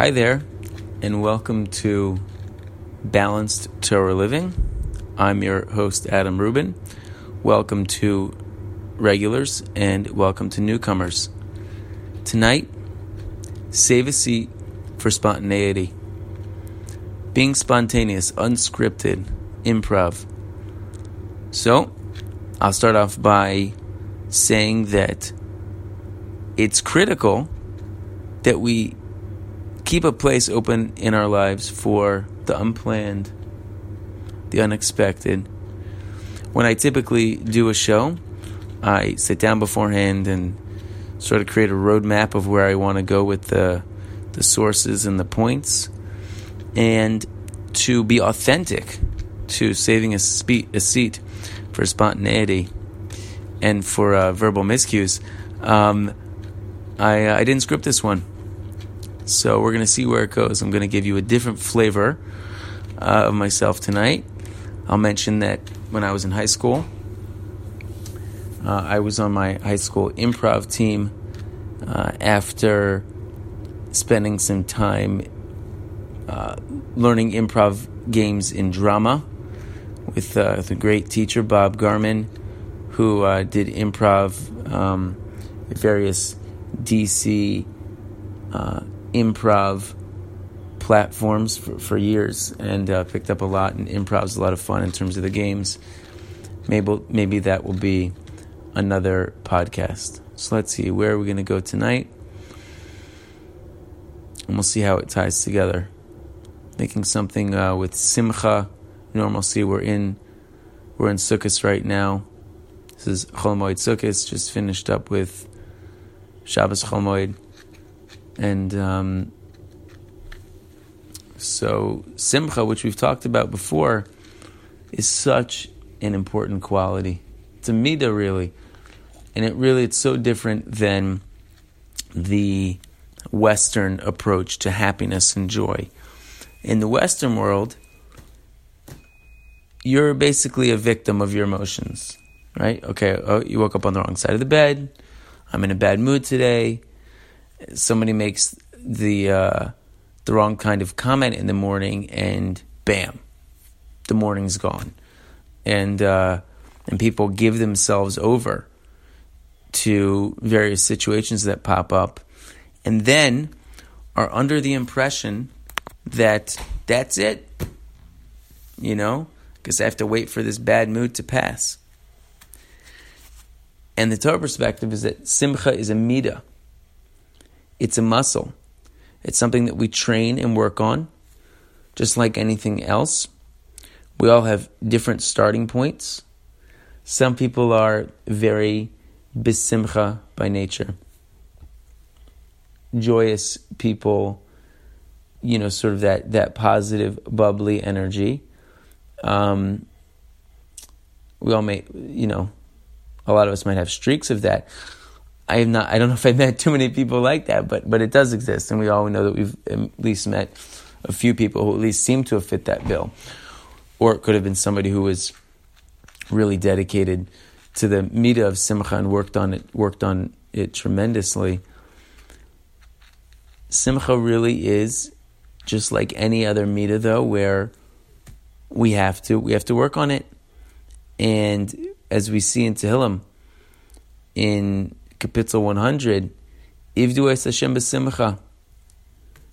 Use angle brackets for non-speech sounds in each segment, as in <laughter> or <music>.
Hi there, and welcome to Balanced Torah Living. I'm your host, Adam Rubin. Welcome to regulars and welcome to newcomers. Tonight, save a seat for spontaneity. Being spontaneous, unscripted, improv. So, I'll start off by saying that it's critical that we keep a place open in our lives for the unplanned, the unexpected. When I typically do a show, I sit down beforehand and sort of create a roadmap of where I want to go with the the sources and the points, and to be authentic, to saving a, spe- a seat for spontaneity and for uh, verbal miscues. Um, I, I didn't script this one. So we're going to see where it goes. I'm going to give you a different flavor uh, of myself tonight. I'll mention that when I was in high school, uh, I was on my high school improv team uh, after spending some time uh, learning improv games in drama with uh, the great teacher Bob Garman, who uh, did improv um, various DC improv platforms for, for years and uh, picked up a lot. And improv is a lot of fun in terms of the games. Maybe maybe that will be another podcast. So let's see where are we going to go tonight, and we'll see how it ties together. Making something uh, with simcha, normalcy. We're in we're in Sukkot right now. This is Chol Moed Sukkot. Just finished up with Shabbos Chol Moed. And um, so, simcha, which we've talked about before, is such an important quality. It's a midah, really. And it really, it's so different than the Western approach to happiness and joy. In the Western world, you're basically a victim of your emotions, right? Okay, oh, you woke up on the wrong side of the bed. I'm in a bad mood today somebody makes the uh, the wrong kind of comment in the morning, and bam, the morning's gone, and uh, and people give themselves over to various situations that pop up, and then are under the impression that that's it, you know, because I have to wait for this bad mood to pass. And the Torah perspective is that simcha is a midah. It's a muscle. It's something that we train and work on, just like anything else. We all have different starting points. Some people are very bisimcha by nature, joyous people, you know, sort of that, that positive, bubbly energy. Um, we all may, you know, a lot of us might have streaks of that. I have not. I don't know if I've met too many people like that, but but it does exist, and we all know that we've at least met a few people who at least seem to have fit that bill, or it could have been somebody who was really dedicated to the midah of simcha and worked on it worked on it tremendously. Simcha really is just like any other midah, though, where we have to we have to work on it, and as we see in Tehillim, in Kapitel 100, Ivdu es Hashem b'simcha.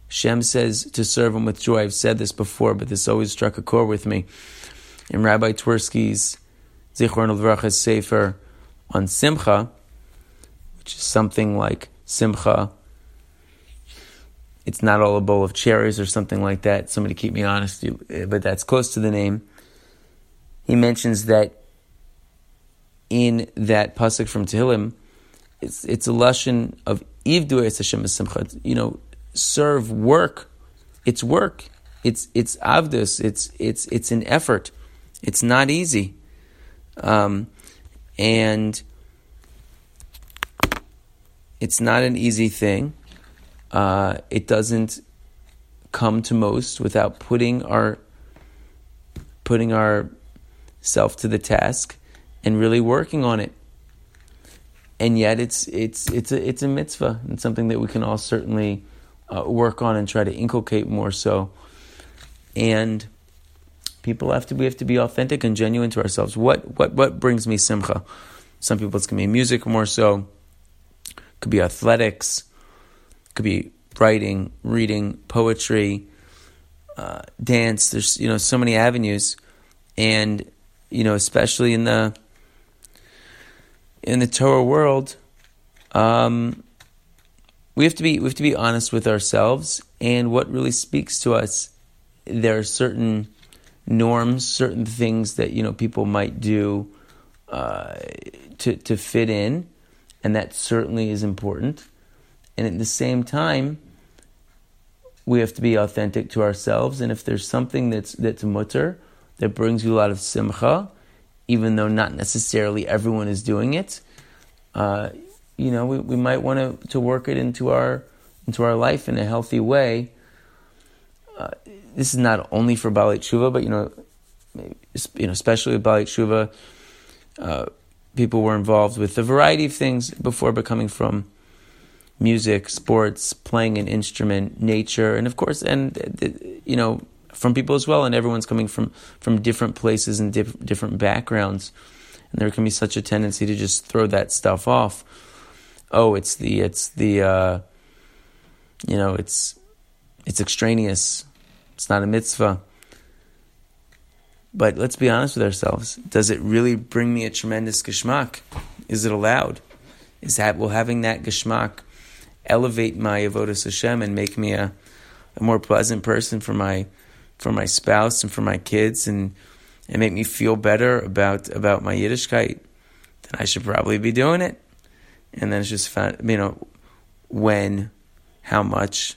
Shem says to serve him with joy. I've said this before, but this always struck a chord with me. In Rabbi Twersky's Zichron Levracha Sefer on Simcha, which is something like Simcha, it's not all a bowl of cherries or something like that. Somebody keep me honest, but that's close to the name. He mentions that in that pasuk from Tehillim, it's it's a lesson of ivdu es Hashem. You know, serve work. It's work. It's it's avdus. It's it's it's an effort. It's not easy, um, and it's not an easy thing. Uh, it doesn't come to most without putting our putting our self to the task and really working on it and yet it's it's it's a it's a mitzvah and something that we can all certainly uh, work on and try to inculcate more so. And people have to we have to be authentic and genuine to ourselves. What what what brings me simcha? Some people it's gonna be music more so. Could be athletics. Could be writing, reading, poetry, uh, dance. There's you know so many avenues, and you know especially in the in the Torah world, um, we have to be we have to be honest with ourselves and what really speaks to us. There are certain norms, certain things that you know people might do uh, to to fit in, and that certainly is important. And at the same time, we have to be authentic to ourselves. And if there's something that's that's mutter that brings you a lot of simcha, even though not necessarily everyone is doing it, uh, you know, we, we might want to, work it into our into our life in a healthy way. Uh, this is not only for Baalei Teshuva, but you know, you know, especially with Baalei Teshuva, uh, people were involved with a variety of things before becoming from music, sports, playing an instrument, nature, and of course, and you know, from people as well. And everyone's coming from from different places and diff- different backgrounds, and there can be such a tendency to just throw that stuff off. Oh, it's the it's the uh, you know it's it's extraneous. It's not a mitzvah. But let's be honest with ourselves. Does it really bring me a tremendous geschmack? Is it allowed? Is that will having that geschmack elevate my avodas Hashem and make me a, a more pleasant person for my for my spouse and for my kids and and make me feel better about about my Yiddishkeit, then I should probably be doing it. And then it's just fun, you know, when, how much,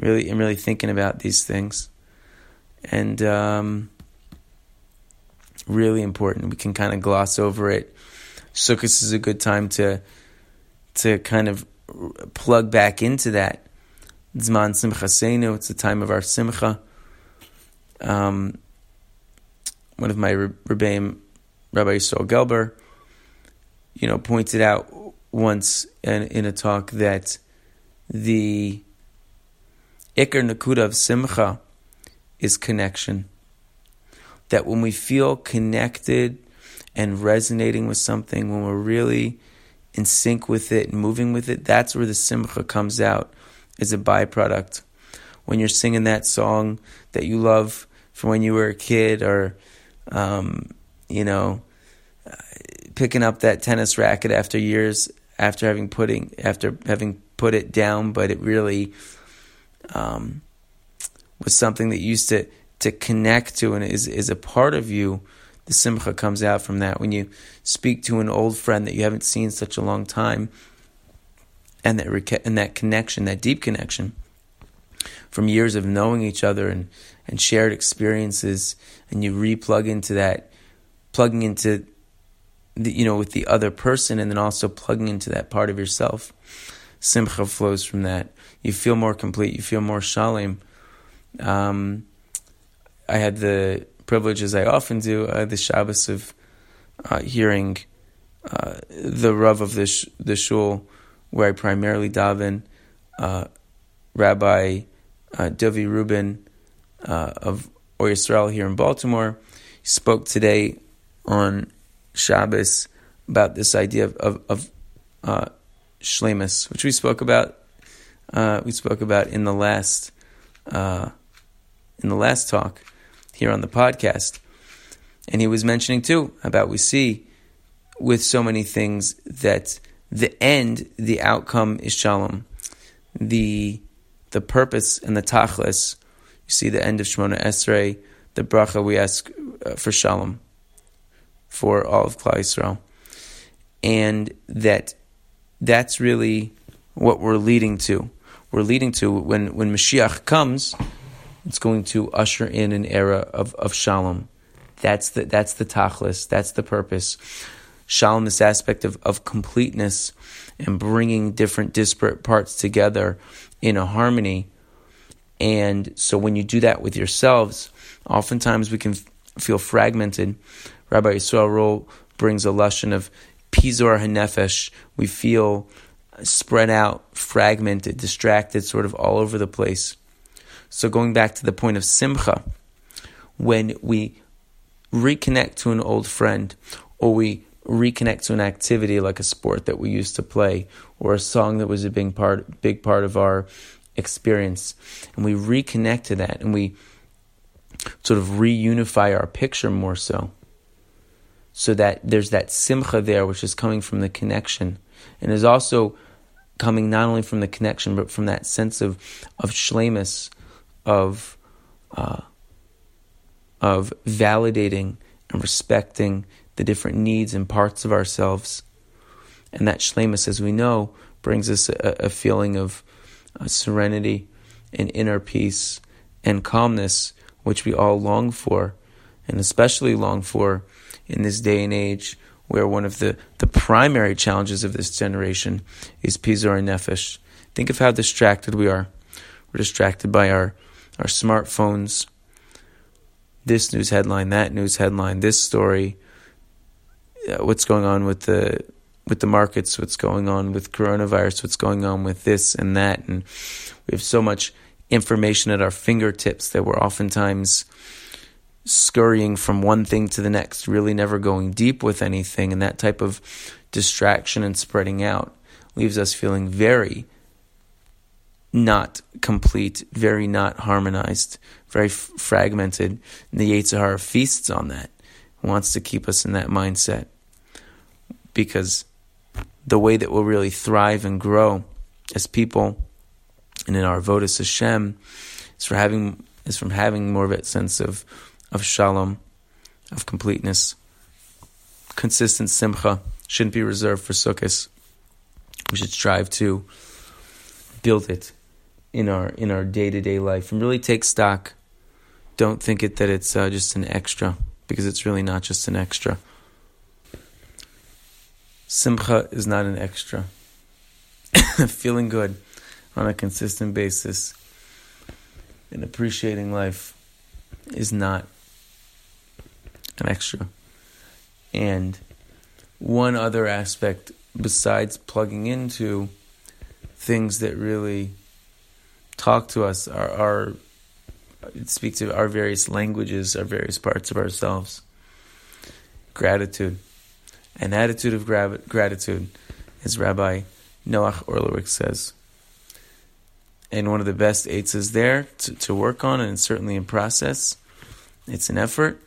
really, I'm really thinking about these things, and um, really important. We can kind of gloss over it. Sukkot is a good time to to kind of plug back into that. Zman Simchasenu, it's the time of our Simcha. Um, one of my Rebbeim, Rabbi Yisrael Gelber, you know, pointed out once in, in a talk that the Iker Nakuda of Simcha is connection. That when we feel connected and resonating with something, when we're really in sync with it and moving with it, that's where the simcha comes out as a byproduct. When you're singing that song that you love from when you were a kid, or um, you know, picking up that tennis racket after years after having putting after having put it down, but it really um, was something that used to to connect to and is is a part of you the simcha comes out from that. When you speak to an old friend that you haven't seen such a long time, and that and that connection, that deep connection, from years of knowing each other and and shared experiences, and you replug into that, plugging into, the, you know, with the other person, and then also plugging into that part of yourself. Simcha flows from that. You feel more complete. You feel more shalom. Um, I had the privilege, as I often do, uh, the Shabbos of uh, hearing uh, the Rav of the, sh- the shul, where I primarily daven, uh, Rabbi uh, Dovi Rubin uh, of Or Yisrael here in Baltimore. Spoke today on Shabbos about this idea of, of, of uh, shlemus, which we spoke about. we spoke about in the last in the last talk here on the podcast. And he was mentioning too about we see with so many things that the end, the outcome is shalom. The the purpose and the tachlis, you see the end of Shemona Esrei, the bracha we ask uh, for shalom for all of Klal Yisrael, and that that's really what we're leading to. We're leading to when when Mashiach comes it's going to usher in an era of, of shalom. That's the, that's the tachlis, that's the purpose. Shalom, this aspect of, of completeness and bringing different disparate parts together in a harmony. And so when you do that with yourselves, oftentimes we can f- feel fragmented. Rabbi Yisrael Roll brings a lesson of pizor hanefesh. We feel spread out, fragmented, distracted, sort of all over the place. So going back to the point of simcha, when we reconnect to an old friend or we reconnect to an activity like a sport that we used to play or a song that was a big part big part of our experience. And we reconnect to that and we sort of reunify our picture more so. So that there's that simcha there which is coming from the connection and is also coming not only from the connection but from that sense of of shlemus of uh, of validating and respecting the different needs and parts of ourselves. And that shlemus, as we know, brings us a, a feeling of uh, serenity and inner peace and calmness, which we all long for, and especially long for in this day and age where one of the, the primary challenges of this generation is pizor nefesh. Think of how distracted we are. We're distracted by our, our smartphones, this news headline, that news headline, this story, Uh, what's going on with the with the markets, what's going on with coronavirus, what's going on with this and that, and we have so much information at our fingertips that we're oftentimes scurrying from one thing to the next, really never going deep with anything, and that type of distraction and spreading out leaves us feeling very not complete, very not harmonized, very f- fragmented. And the Yetzer Hara feasts on that, wants to keep us in that mindset. Because the way that we'll really thrive and grow as people and in our avodas Hashem is for having is from having more of that sense of of shalom, of completeness. Consistent simcha shouldn't be reserved for sukkahs. We should strive to build it in our in our day to day life and really take stock. Don't think it that it's uh, just an extra because it's really not just an extra. Simcha is not an extra. <laughs> Feeling good on a consistent basis and appreciating life is not an extra. And one other aspect besides plugging into things that really talk to us, our, our speak to our various languages, our various parts of ourselves. Gratitude, an attitude of gra- gratitude, as Rabbi Noach Orlowek says. And one of the best eitzes there to, to work on, and certainly in process, it's an effort,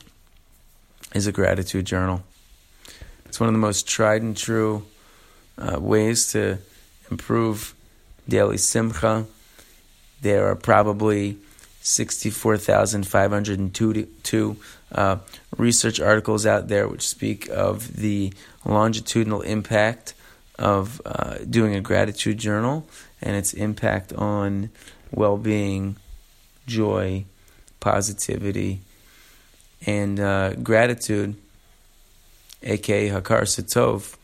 is a gratitude journal. It's one of the most tried and true uh, ways to improve daily simcha there are probably 64,502 uh, research articles out there which speak of the longitudinal impact of uh, doing a gratitude journal and its impact on well being, joy, positivity, and uh, gratitude, aka Hakaras HaTov,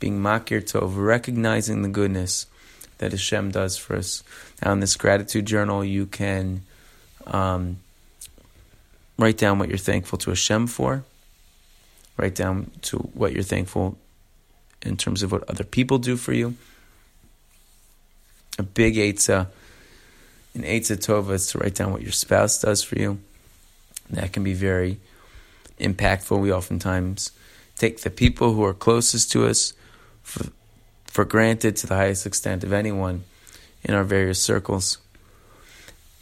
being Makir Tov, recognizing the goodness that Hashem does for us. Now, in this gratitude journal, you can um, write down what you're thankful to Hashem for. Write down to what you're thankful in terms of what other people do for you. A big Eitzah, an Eitzah Tova is to write down what your spouse does for you. That can be very impactful. We oftentimes take the people who are closest to us for, for granted to the highest extent of anyone in our various circles.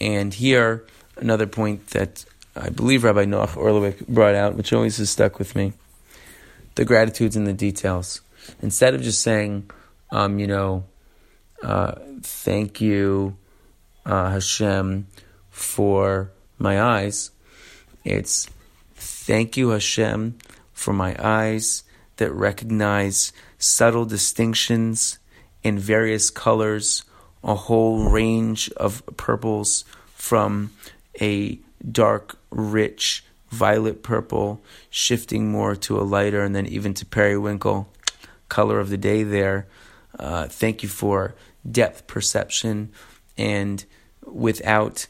And here, another point that I believe Rabbi Noach Orlowek brought out, which always has stuck with me the gratitudes in the details. Instead of just saying, um, you know, uh, thank you, uh, Hashem, for my eyes, it's thank you, Hashem, for my eyes that recognize subtle distinctions in various colors, a whole range of purples from a dark, rich violet purple, shifting more to a lighter, and then even to periwinkle color of the day there. Uh, thank you for depth perception and without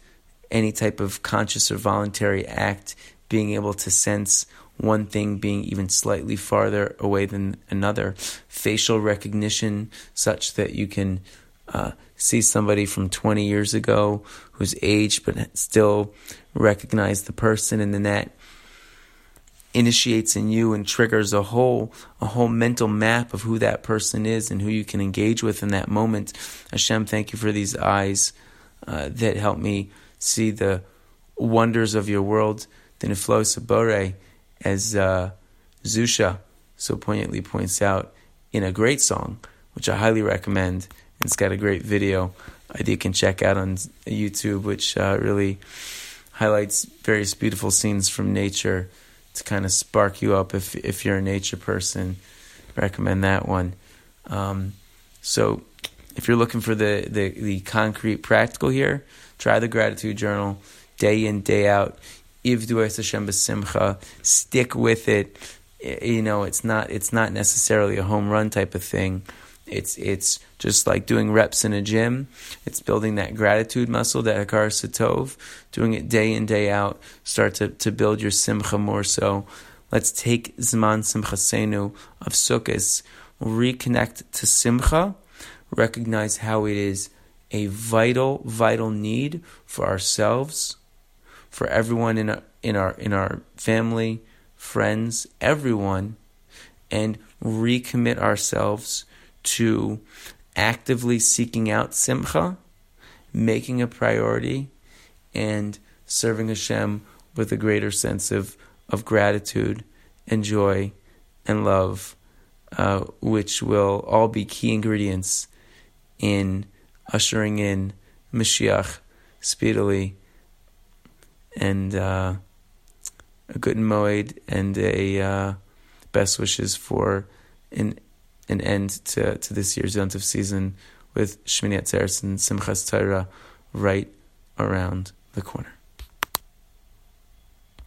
any type of conscious or voluntary act, being able to sense one thing being even slightly farther away than another. Facial recognition, such that you can uh, see somebody from 20 years ago who's aged but still recognize the person, and then that initiates in you and triggers a whole a whole mental map of who that person is and who you can engage with in that moment. Hashem, thank you for these eyes uh, that help me see the wonders of your world. The Niflo Sabore, as uh, Zusha so poignantly points out in a great song, which I highly recommend. It's got a great video that you can check out on YouTube, which uh, really highlights various beautiful scenes from nature to kind of spark you up if if you're a nature person. Recommend that one. Um, so if you're looking for the, the, the concrete practical here, try the gratitude journal day in, day out. Ivdu es Hashem b'simcha. Stick with it. You know, it's not it's not necessarily a home run type of thing. It's it's just like doing reps in a gym. It's building that gratitude muscle, that Hakaras HaTov, doing it day in, day out. Start to, to build your simcha more so. Let's take Zman Simchasenu of Sukkot, reconnect to Simcha, recognize how it is a vital, vital need for ourselves, for everyone in our, in our, in our family, friends, everyone, and recommit ourselves to actively seeking out simcha, making a priority, and serving Hashem with a greater sense of, of gratitude and joy and love, uh, which will all be key ingredients in ushering in Mashiach speedily and uh, a good moed and a uh, best wishes for an an end to, to this year's Yontif season with Shmini Atzeres and Simchas Torah right around the corner.